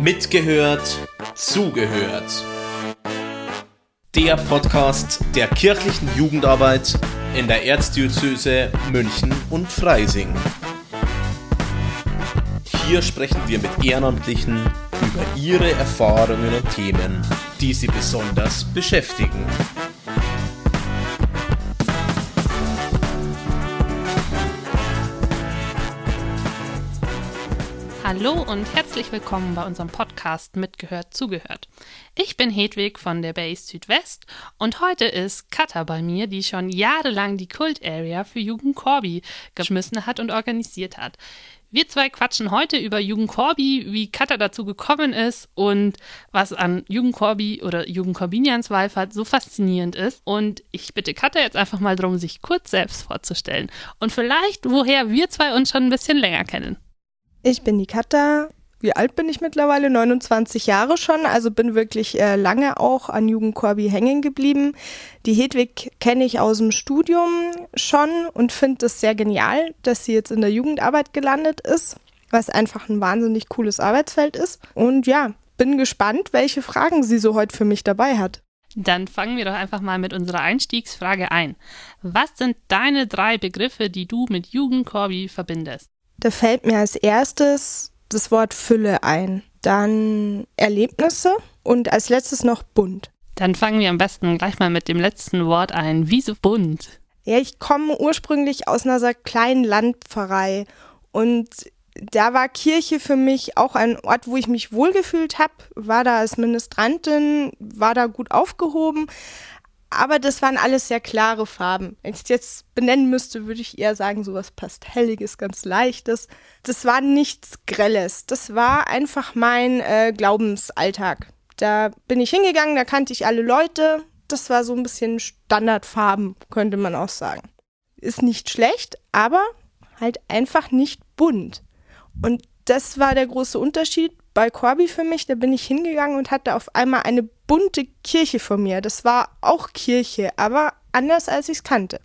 Mitgehört, zugehört. Der Podcast der kirchlichen Jugendarbeit in der Erzdiözese München und Freising. Hier sprechen wir mit Ehrenamtlichen über ihre Erfahrungen und Themen, die sie besonders beschäftigen. Hallo und herzlich willkommen bei unserem Podcast Mitgehört zugehört. Ich bin Hedwig von der Base Südwest und heute ist Katha bei mir, die schon jahrelang die Kult Area für Jugend Corby geschmissen hat und organisiert hat. Wir zwei quatschen heute über Jugend Corby, wie Katha dazu gekommen ist und was an Jugend Corby oder Jugend Corbinians Wallfahrt so faszinierend ist. Und ich bitte Katha jetzt einfach mal darum, sich kurz selbst vorzustellen und vielleicht, woher wir zwei uns schon ein bisschen länger kennen. Ich bin die Katha. Wie alt bin ich mittlerweile? 29 Jahre schon, also bin wirklich äh, lange auch an Jugendkorbi hängen geblieben. Die Hedwig kenne ich aus dem Studium schon und finde es sehr genial, dass sie jetzt in der Jugendarbeit gelandet ist, was einfach ein wahnsinnig cooles Arbeitsfeld ist. Und ja, bin gespannt, welche Fragen sie so heute für mich dabei hat. Dann fangen wir doch einfach mal mit unserer Einstiegsfrage ein. Was sind deine drei Begriffe, die du mit Jugendkorbi verbindest? Da fällt mir als erstes das Wort Fülle ein, dann Erlebnisse und als letztes noch bunt. Dann fangen wir am besten gleich mal mit dem letzten Wort ein. Wieso bunt? Ja, ich komme ursprünglich aus einer kleinen Landpfarrei und da war Kirche für mich auch ein Ort, wo ich mich wohlgefühlt habe, war da als Ministrantin, war da gut aufgehoben, aber das waren alles sehr klare Farben. Wenn ich es jetzt benennen müsste, würde ich eher sagen, so was Pastelliges, ganz Leichtes. Das war nichts Grelles. Das war einfach mein äh, Glaubensalltag. Da bin ich hingegangen, da kannte ich alle Leute. Das war so ein bisschen Standardfarben, könnte man auch sagen. Ist nicht schlecht, aber halt einfach nicht bunt. Und das war der große Unterschied bei Corby für mich. Da bin ich hingegangen und hatte auf einmal eine bunte Kirche vor mir. Das war auch Kirche, aber anders als ich es kannte.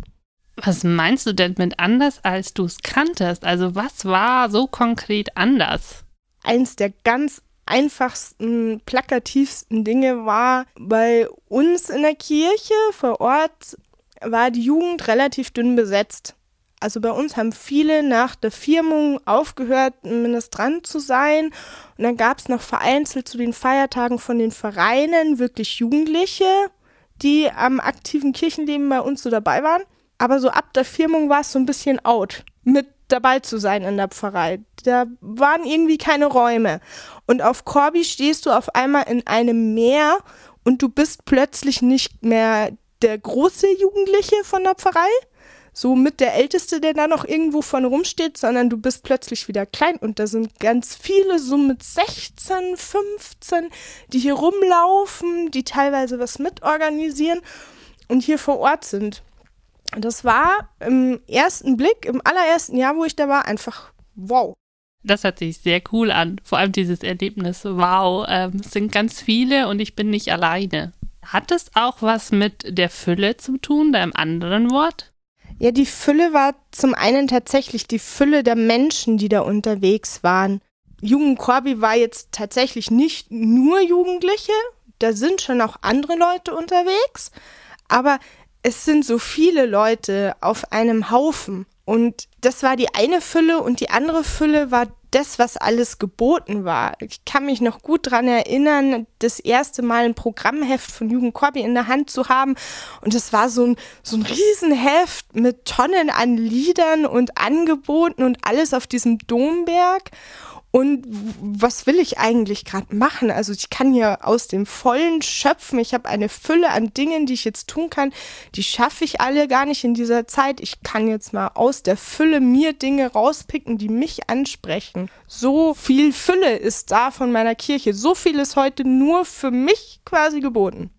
Was meinst du denn mit anders, als du es kanntest? Also was war so konkret anders? Eins der ganz einfachsten, plakativsten Dinge war, bei uns in der Kirche vor Ort war die Jugend relativ dünn besetzt. Also bei uns haben viele nach der Firmung aufgehört, Ministrant zu sein. Und dann gab es noch vereinzelt zu den Feiertagen von den Vereinen wirklich Jugendliche, die am aktiven Kirchenleben bei uns so dabei waren. Aber so ab der Firmung war es so ein bisschen out, mit dabei zu sein in der Pfarrei. Da waren irgendwie keine Räume. Und auf Corby stehst du auf einmal in einem Meer und du bist plötzlich nicht mehr der große Jugendliche von der Pfarrei, so mit der Älteste, der da noch irgendwo vorne rumsteht, sondern du bist plötzlich wieder klein und da sind ganz viele so mit 16, 15, die hier rumlaufen, die teilweise was mitorganisieren und hier vor Ort sind. Das war im ersten Blick, im allerersten Jahr, wo ich da war, einfach wow. Das hört sich sehr cool an. Vor allem dieses Erlebnis. Wow, ähm, es sind ganz viele und ich bin nicht alleine. Hat es auch was mit der Fülle zu tun, da im anderen Wort? Ja, die Fülle war zum einen tatsächlich die Fülle der Menschen, die da unterwegs waren. Jugendkorbi war jetzt tatsächlich nicht nur Jugendliche, da sind schon auch andere Leute unterwegs, aber es sind so viele Leute auf einem Haufen. Und das war die eine Fülle und die andere Fülle war das, was alles geboten war. Ich kann mich noch gut daran erinnern, das erste Mal ein Programmheft von Jugend Corby in der Hand zu haben. Und es war so ein, so ein Riesenheft mit Tonnen an Liedern und Angeboten und alles auf diesem Domberg. Und was will ich eigentlich gerade machen? Also ich kann hier aus dem Vollen schöpfen. Ich habe eine Fülle an Dingen, die ich jetzt tun kann. Die schaffe ich alle gar nicht in dieser Zeit. Ich kann jetzt mal aus der Fülle mir Dinge rauspicken, die mich ansprechen. So viel Fülle ist da von meiner Kirche. So viel ist heute nur für mich quasi geboten.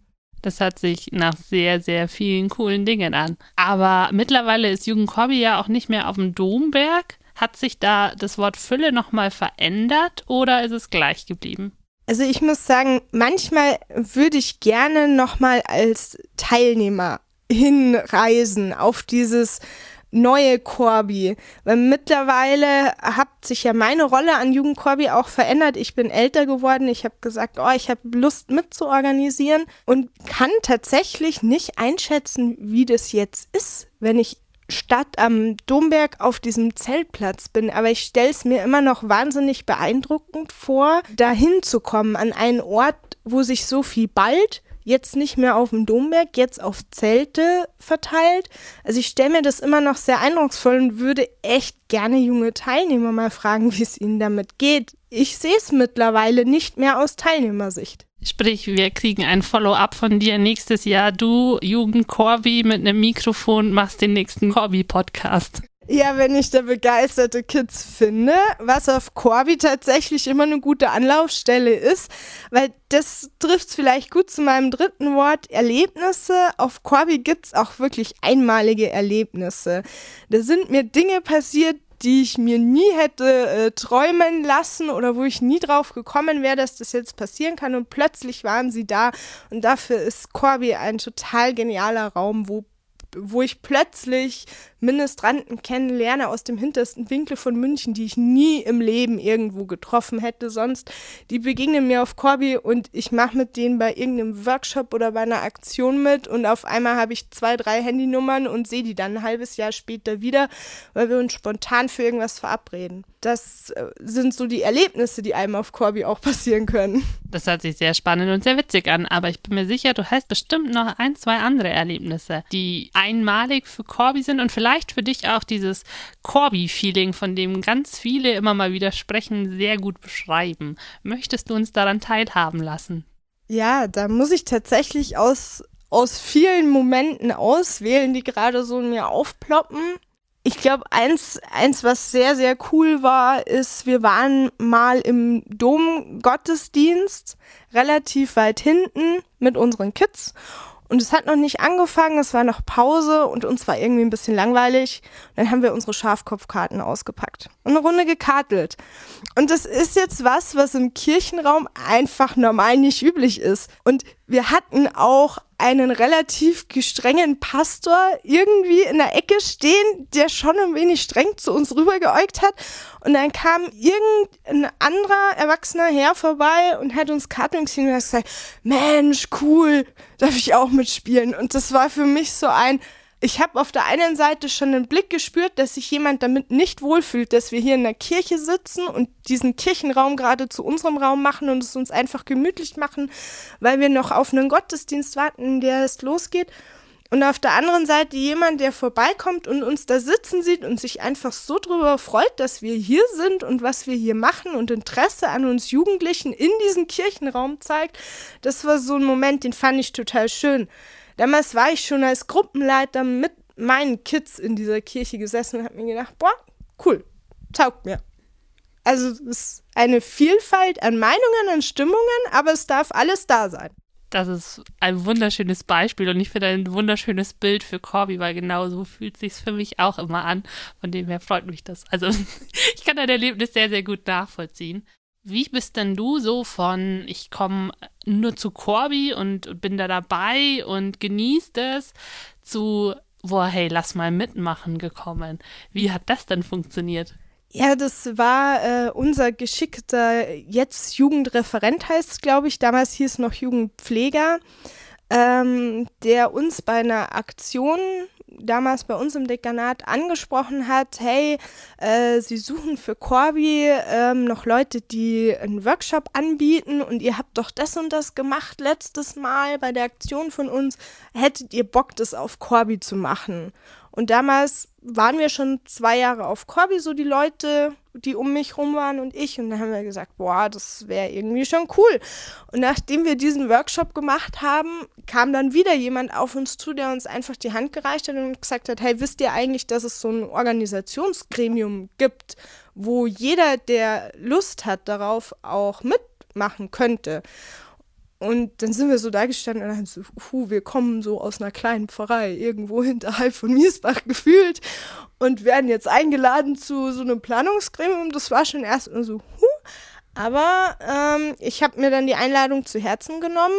Das hört sich nach sehr, sehr vielen coolen Dingen an. Aber mittlerweile ist Jugend Hobby ja auch nicht mehr auf dem Domberg. Hat sich da das Wort Fülle nochmal verändert oder ist es gleich geblieben? Also ich muss sagen, manchmal würde ich gerne nochmal als Teilnehmer hinreisen auf dieses neue Corby. Weil mittlerweile hat sich ja meine Rolle an Jugend Corby auch verändert. Ich bin älter geworden. Ich habe gesagt, oh, ich habe Lust mitzuorganisieren und kann tatsächlich nicht einschätzen, wie das jetzt ist, wenn ich statt am Domberg auf diesem Zeltplatz bin. Aber ich stelle es mir immer noch wahnsinnig beeindruckend vor, dahin zu kommen an einen Ort, wo sich so viel bald jetzt nicht mehr auf dem Domberg, jetzt auf Zelte verteilt. Also ich stelle mir das immer noch sehr eindrucksvoll und würde echt gerne junge Teilnehmer mal fragen, wie es ihnen damit geht. Ich sehe es mittlerweile nicht mehr aus Teilnehmersicht. Sprich, wir kriegen ein Follow-up von dir nächstes Jahr. Du, Jugend Corby, mit einem Mikrofon machst den nächsten Corby-Podcast. Ja, wenn ich da begeisterte Kids finde, was auf Corby tatsächlich immer eine gute Anlaufstelle ist, weil das trifft vielleicht gut zu meinem dritten Wort, Erlebnisse. Auf Corby gibt's auch wirklich einmalige Erlebnisse. Da sind mir Dinge passiert, die ich mir nie hätte äh, träumen lassen oder wo ich nie drauf gekommen wäre, dass das jetzt passieren kann und plötzlich waren sie da und dafür ist Corby ein total genialer Raum, wo wo ich plötzlich Ministranten kennenlerne aus dem hintersten Winkel von München, die ich nie im Leben irgendwo getroffen hätte sonst. Die begegnen mir auf Corby und ich mache mit denen bei irgendeinem Workshop oder bei einer Aktion mit und auf einmal habe ich zwei, drei Handynummern und sehe die dann ein halbes Jahr später wieder, weil wir uns spontan für irgendwas verabreden. Das äh, sind so die Erlebnisse, die einem auf Corby auch passieren können. Das hört sich sehr spannend und sehr witzig an, aber ich bin mir sicher, du hast bestimmt noch ein, zwei andere Erlebnisse, die einmalig für Corby sind und vielleicht für dich auch dieses Corby-Feeling, von dem ganz viele immer mal wieder sprechen, sehr gut beschreiben. Möchtest du uns daran teilhaben lassen? Ja, da muss ich tatsächlich aus, aus vielen Momenten auswählen, die gerade so in mir aufploppen. Ich glaube, eins, eins, was sehr, sehr cool war, ist, wir waren mal im Dom-Gottesdienst, relativ weit hinten mit unseren Kids. Und es hat noch nicht angefangen, es war noch Pause und uns war irgendwie ein bisschen langweilig. Dann haben wir unsere Schafkopfkarten ausgepackt und eine Runde gekartelt. Und das ist jetzt was, was im Kirchenraum einfach normal nicht üblich ist. Und wir hatten auch einen relativ strengen Pastor irgendwie in der Ecke stehen, der schon ein wenig streng zu uns rübergeäugt hat. Und dann kam irgendein anderer erwachsener Herr vorbei und hat uns Karten gesehen und hat gesagt, Mensch, cool, darf ich auch mitspielen? Und das war für mich so ein, ich habe auf der einen Seite schon den Blick gespürt, dass sich jemand damit nicht wohlfühlt, dass wir hier in der Kirche sitzen und diesen Kirchenraum gerade zu unserem Raum machen und es uns einfach gemütlich machen, weil wir noch auf einen Gottesdienst warten, der erst losgeht. Und auf der anderen Seite jemand, der vorbeikommt und uns da sitzen sieht und sich einfach so drüber freut, dass wir hier sind und was wir hier machen und Interesse an uns Jugendlichen in diesem Kirchenraum zeigt. Das war so ein Moment, den fand ich total schön. Damals war ich schon als Gruppenleiter mit meinen Kids in dieser Kirche gesessen und habe mir gedacht, boah, cool, taugt mir. Also es ist eine Vielfalt an Meinungen, an Stimmungen, aber es darf alles da sein. Das ist ein wunderschönes Beispiel und ich finde ein wunderschönes Bild für Corby, weil genau so fühlt sich für mich auch immer an. Von dem her freut mich das. Also ich kann dein Erlebnis sehr, sehr gut nachvollziehen. Wie bist denn du so von, ich komme nur zu Corby und bin da dabei und genieße das, zu, boah, hey, lass mal mitmachen gekommen? Wie hat das denn funktioniert? Ja, das war äh, unser geschickter, jetzt Jugendreferent heißt es, glaube ich, damals hieß es noch Jugendpfleger, ähm, der uns bei einer Aktion damals bei uns im Dekanat angesprochen hat, hey, äh, sie suchen für Corby ähm, noch Leute, die einen Workshop anbieten und ihr habt doch das und das gemacht letztes Mal bei der Aktion von uns. Hättet ihr Bock, das auf Corby zu machen? Und damals waren wir schon zwei Jahre auf Corby, so die Leute, die um mich rum waren und ich. Und dann haben wir gesagt, boah, das wäre irgendwie schon cool. Und nachdem wir diesen Workshop gemacht haben, kam dann wieder jemand auf uns zu, der uns einfach die Hand gereicht hat und gesagt hat, hey, wisst ihr eigentlich, dass es so ein Organisationsgremium gibt, wo jeder, der Lust hat darauf, auch mitmachen könnte? Und dann sind wir so da gestanden und dann so, puh, wir kommen so aus einer kleinen Pfarrei irgendwo hinterhalb von Miesbach gefühlt und werden jetzt eingeladen zu so einem Planungsgremium. Das war schon erst so, huh. Aber ähm, ich habe mir dann die Einladung zu Herzen genommen,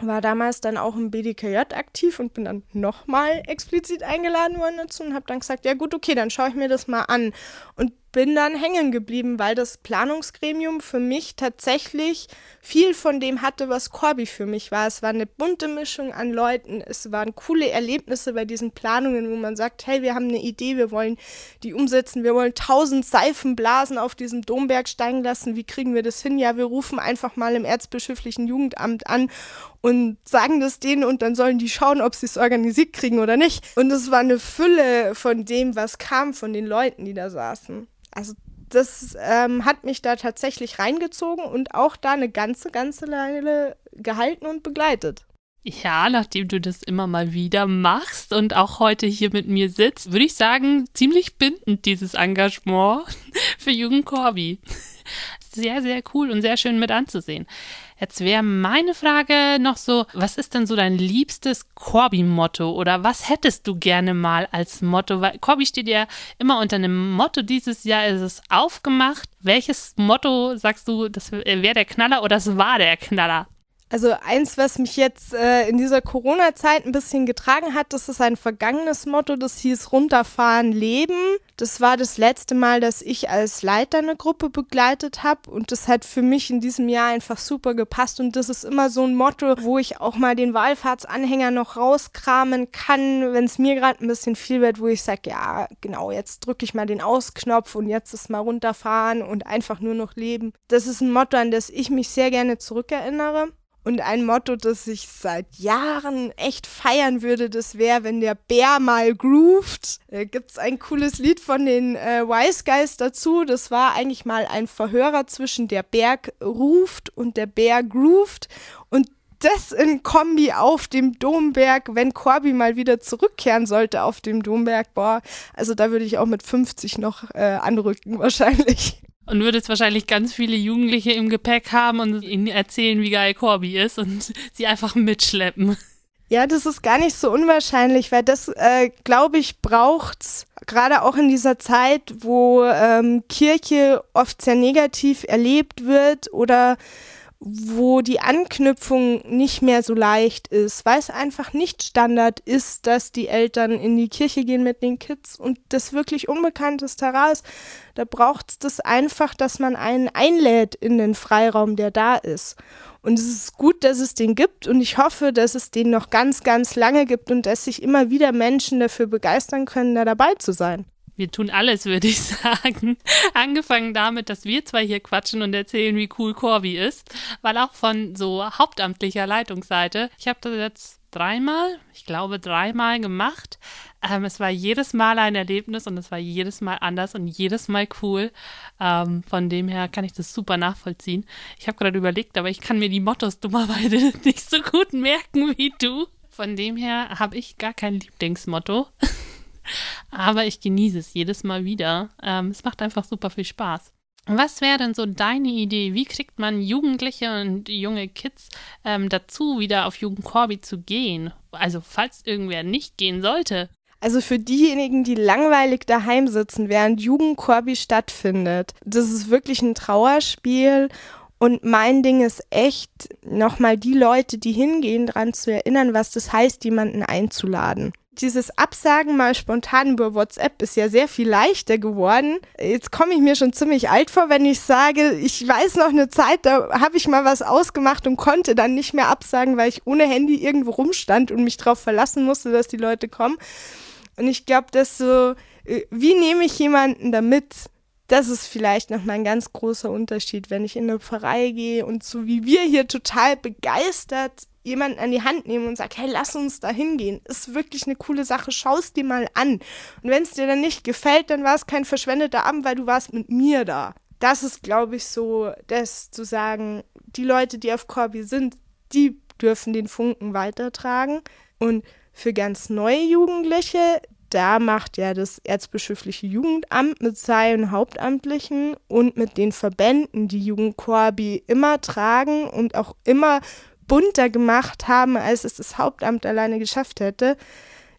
war damals dann auch im BDKJ aktiv und bin dann nochmal explizit eingeladen worden dazu und habe dann gesagt, ja gut, okay, dann schaue ich mir das mal an. Und bin dann hängen geblieben, weil das Planungsgremium für mich tatsächlich viel von dem hatte, was Corby für mich war. Es war eine bunte Mischung an Leuten. Es waren coole Erlebnisse bei diesen Planungen, wo man sagt, hey, wir haben eine Idee, wir wollen die umsetzen, wir wollen tausend Seifenblasen auf diesem Domberg steigen lassen. Wie kriegen wir das hin? Ja, wir rufen einfach mal im erzbischöflichen Jugendamt an und sagen das denen und dann sollen die schauen, ob sie es organisiert kriegen oder nicht. Und es war eine Fülle von dem, was kam von den Leuten, die da saßen. Also das ähm, hat mich da tatsächlich reingezogen und auch da eine ganze, ganze Weile gehalten und begleitet. Ja, nachdem du das immer mal wieder machst und auch heute hier mit mir sitzt, würde ich sagen, ziemlich bindend dieses Engagement für Jugend Corby. Sehr, sehr cool und sehr schön mit anzusehen. Jetzt wäre meine Frage noch so, was ist denn so dein liebstes Corby-Motto oder was hättest du gerne mal als Motto? Weil Corby steht ja immer unter einem Motto. Dieses Jahr ist es aufgemacht. Welches Motto sagst du, das wäre der Knaller oder das war der Knaller? Also eins, was mich jetzt äh, in dieser Corona-Zeit ein bisschen getragen hat, das ist ein vergangenes Motto, das hieß runterfahren, leben. Das war das letzte Mal, dass ich als Leiter eine Gruppe begleitet habe und das hat für mich in diesem Jahr einfach super gepasst und das ist immer so ein Motto, wo ich auch mal den Wallfahrtsanhänger noch rauskramen kann, wenn es mir gerade ein bisschen viel wird, wo ich sage, ja, genau, jetzt drücke ich mal den Ausknopf und jetzt ist mal runterfahren und einfach nur noch leben. Das ist ein Motto, an das ich mich sehr gerne zurückerinnere. Und ein Motto, das ich seit Jahren echt feiern würde, das wäre, wenn der Bär mal groovt. Da gibt's ein cooles Lied von den äh, Wise Guys dazu. Das war eigentlich mal ein Verhörer zwischen der Berg ruft und der Bär groovt. Und das in Kombi auf dem Domberg, wenn Corby mal wieder zurückkehren sollte auf dem Domberg, boah, also da würde ich auch mit 50 noch äh, anrücken wahrscheinlich. Und würdest wahrscheinlich ganz viele Jugendliche im Gepäck haben und ihnen erzählen, wie geil Corby ist und sie einfach mitschleppen. Ja, das ist gar nicht so unwahrscheinlich, weil das, äh, glaube ich, braucht's gerade auch in dieser Zeit, wo ähm, Kirche oft sehr negativ erlebt wird oder wo die Anknüpfung nicht mehr so leicht ist, weil es einfach nicht Standard ist, dass die Eltern in die Kirche gehen mit den Kids und das wirklich unbekanntes Terrain ist. Da braucht es das einfach, dass man einen einlädt in den Freiraum, der da ist. Und es ist gut, dass es den gibt und ich hoffe, dass es den noch ganz, ganz lange gibt und dass sich immer wieder Menschen dafür begeistern können, da dabei zu sein wir tun alles, würde ich sagen. Angefangen damit, dass wir zwei hier quatschen und erzählen, wie cool Corby ist, weil auch von so hauptamtlicher Leitungsseite, ich habe das jetzt dreimal, ich glaube dreimal gemacht. Ähm, es war jedes Mal ein Erlebnis und es war jedes Mal anders und jedes Mal cool. Ähm, von dem her kann ich das super nachvollziehen. Ich habe gerade überlegt, aber ich kann mir die Mottos dummerweise nicht so gut merken wie du. Von dem her habe ich gar kein Lieblingsmotto. Aber ich genieße es jedes Mal wieder. Ähm, es macht einfach super viel Spaß. Was wäre denn so deine Idee? Wie kriegt man Jugendliche und junge Kids ähm, dazu, wieder auf Jugend Corby zu gehen? Also, falls irgendwer nicht gehen sollte. Also für diejenigen, die langweilig daheim sitzen, während Jugend Corby stattfindet, das ist wirklich ein Trauerspiel und mein Ding ist echt, nochmal die Leute, die hingehen, daran zu erinnern, was das heißt, jemanden einzuladen dieses Absagen mal spontan über WhatsApp ist ja sehr viel leichter geworden. Jetzt komme ich mir schon ziemlich alt vor, wenn ich sage, ich weiß noch eine Zeit, da habe ich mal was ausgemacht und konnte dann nicht mehr absagen, weil ich ohne Handy irgendwo rumstand und mich darauf verlassen musste, dass die Leute kommen. Und ich glaube, dass so, äh, wie nehme ich jemanden damit? Das ist vielleicht nochmal ein ganz großer Unterschied, wenn ich in eine Pfarrei gehe und so wie wir hier total begeistert jemanden an die Hand nehmen und sag, hey, lass uns da hingehen. Ist wirklich eine coole Sache, schau es dir mal an. Und wenn es dir dann nicht gefällt, dann war es kein verschwendeter Abend, weil du warst mit mir da. Das ist, glaube ich, so, das zu sagen, die Leute, die auf Corby sind, die dürfen den Funken weitertragen. Und für ganz neue Jugendliche, da macht ja das erzbischöfliche Jugendamt mit seinen Hauptamtlichen und mit den Verbänden, die Jugend Corby immer tragen und auch immer bunter gemacht haben, als es das Hauptamt alleine geschafft hätte.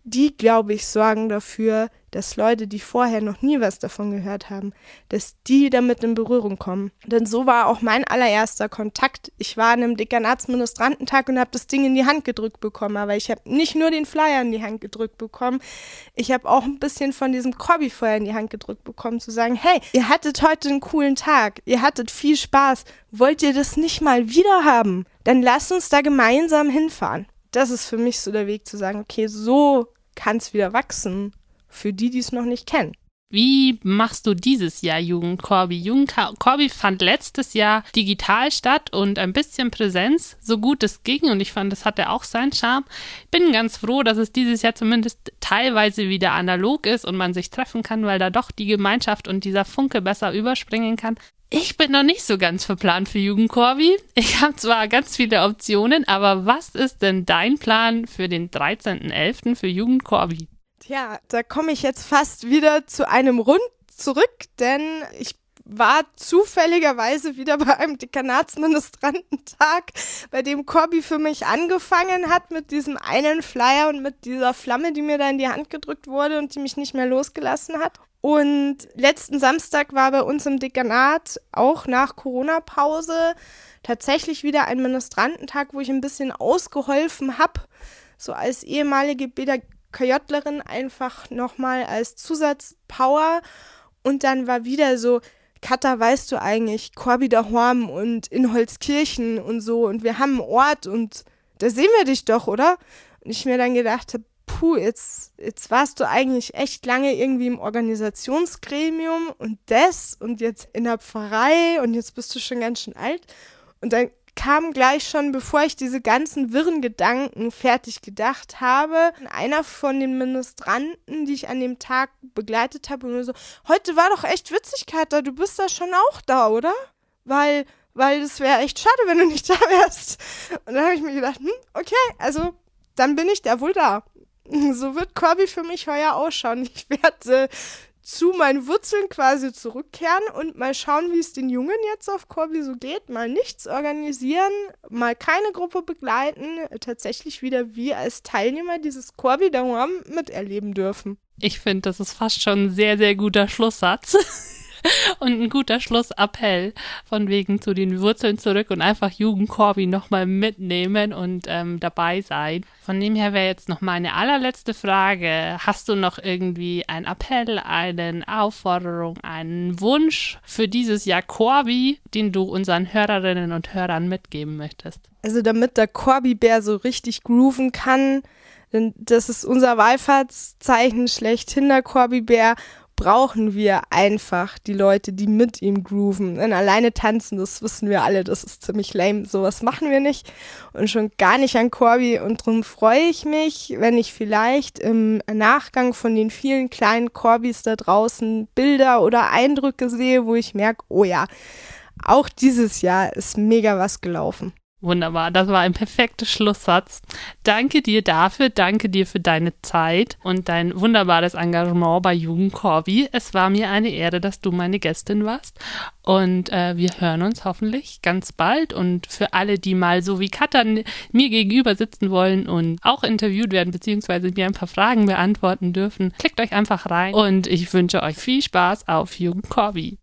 Die, glaube ich, sorgen dafür, dass Leute, die vorher noch nie was davon gehört haben, dass die damit in Berührung kommen. Denn so war auch mein allererster Kontakt. Ich war an einem Dekanatsministrantentag und habe das Ding in die Hand gedrückt bekommen. Aber ich habe nicht nur den Flyer in die Hand gedrückt bekommen, ich habe auch ein bisschen von diesem Korbi-Feuer in die Hand gedrückt bekommen, zu sagen, hey, ihr hattet heute einen coolen Tag, ihr hattet viel Spaß, wollt ihr das nicht mal wieder haben? Dann lasst uns da gemeinsam hinfahren. Das ist für mich so der Weg zu sagen, okay, so kann es wieder wachsen für die, die es noch nicht kennen. Wie machst du dieses Jahr Jugend Corby? Jugend Corby fand letztes Jahr digital statt und ein bisschen Präsenz, so gut es ging. Und ich fand, das hatte auch seinen Charme. Bin ganz froh, dass es dieses Jahr zumindest teilweise wieder analog ist und man sich treffen kann, weil da doch die Gemeinschaft und dieser Funke besser überspringen kann. Ich bin noch nicht so ganz verplant für Jugend Corby. Ich habe zwar ganz viele Optionen, aber was ist denn dein Plan für den 13.11. für Jugend Corby? Tja, da komme ich jetzt fast wieder zu einem Rund zurück, denn ich war zufälligerweise wieder bei einem Dekanatsministrantentag, bei dem Corby für mich angefangen hat mit diesem einen Flyer und mit dieser Flamme, die mir da in die Hand gedrückt wurde und die mich nicht mehr losgelassen hat. Und letzten Samstag war bei uns im Dekanat auch nach Corona-Pause tatsächlich wieder ein Ministrantentag, wo ich ein bisschen ausgeholfen habe, so als ehemalige KJlerin einfach nochmal als Zusatzpower. Und dann war wieder so, Katha, weißt du eigentlich, Corby Horm und in Holzkirchen und so. Und wir haben einen Ort und da sehen wir dich doch, oder? Und ich mir dann gedacht habe, puh, jetzt, jetzt warst du eigentlich echt lange irgendwie im Organisationsgremium und das und jetzt in der Pfarrei und jetzt bist du schon ganz schön alt. Und dann kam gleich schon, bevor ich diese ganzen wirren Gedanken fertig gedacht habe, einer von den Ministranten, die ich an dem Tag begleitet habe, und so, heute war doch echt witzig, Katha, du bist da schon auch da, oder? Weil, weil es wäre echt schade, wenn du nicht da wärst. Und dann habe ich mir gedacht, hm, okay, also dann bin ich da wohl da. So wird Corby für mich heuer ausschauen. Ich werde äh, zu meinen Wurzeln quasi zurückkehren und mal schauen, wie es den Jungen jetzt auf Corby so geht. Mal nichts organisieren, mal keine Gruppe begleiten, tatsächlich wieder wir als Teilnehmer dieses Corby Darum miterleben dürfen. Ich finde, das ist fast schon ein sehr, sehr guter Schlusssatz. und ein guter Schlussappell von wegen zu den Wurzeln zurück und einfach Jugendkorbi nochmal mitnehmen und ähm, dabei sein. Von dem her wäre jetzt noch meine allerletzte Frage. Hast du noch irgendwie einen Appell, eine Aufforderung, einen Wunsch für dieses Jahr Corby, den du unseren Hörerinnen und Hörern mitgeben möchtest? Also damit der Corby-Bär so richtig grooven kann, denn das ist unser Wallfahrtszeichen schlechthin, der Corby-Bär brauchen wir einfach die Leute, die mit ihm grooven. Denn alleine tanzen, das wissen wir alle, das ist ziemlich lame. Sowas machen wir nicht. Und schon gar nicht an Corby. Und darum freue ich mich, wenn ich vielleicht im Nachgang von den vielen kleinen Corbys da draußen Bilder oder Eindrücke sehe, wo ich merke, oh ja, auch dieses Jahr ist mega was gelaufen. Wunderbar, das war ein perfekter Schlusssatz. Danke dir dafür, danke dir für deine Zeit und dein wunderbares Engagement bei Jugend Corby. Es war mir eine Ehre, dass du meine Gästin warst und äh, wir hören uns hoffentlich ganz bald und für alle, die mal so wie Katha mir gegenüber sitzen wollen und auch interviewt werden beziehungsweise mir ein paar Fragen beantworten dürfen, klickt euch einfach rein und ich wünsche euch viel Spaß auf Jugend Corby.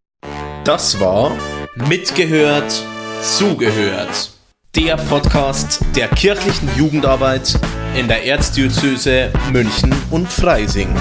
Das war mitgehört, zugehört der Podcast der kirchlichen Jugendarbeit in der Erzdiözese München und Freising.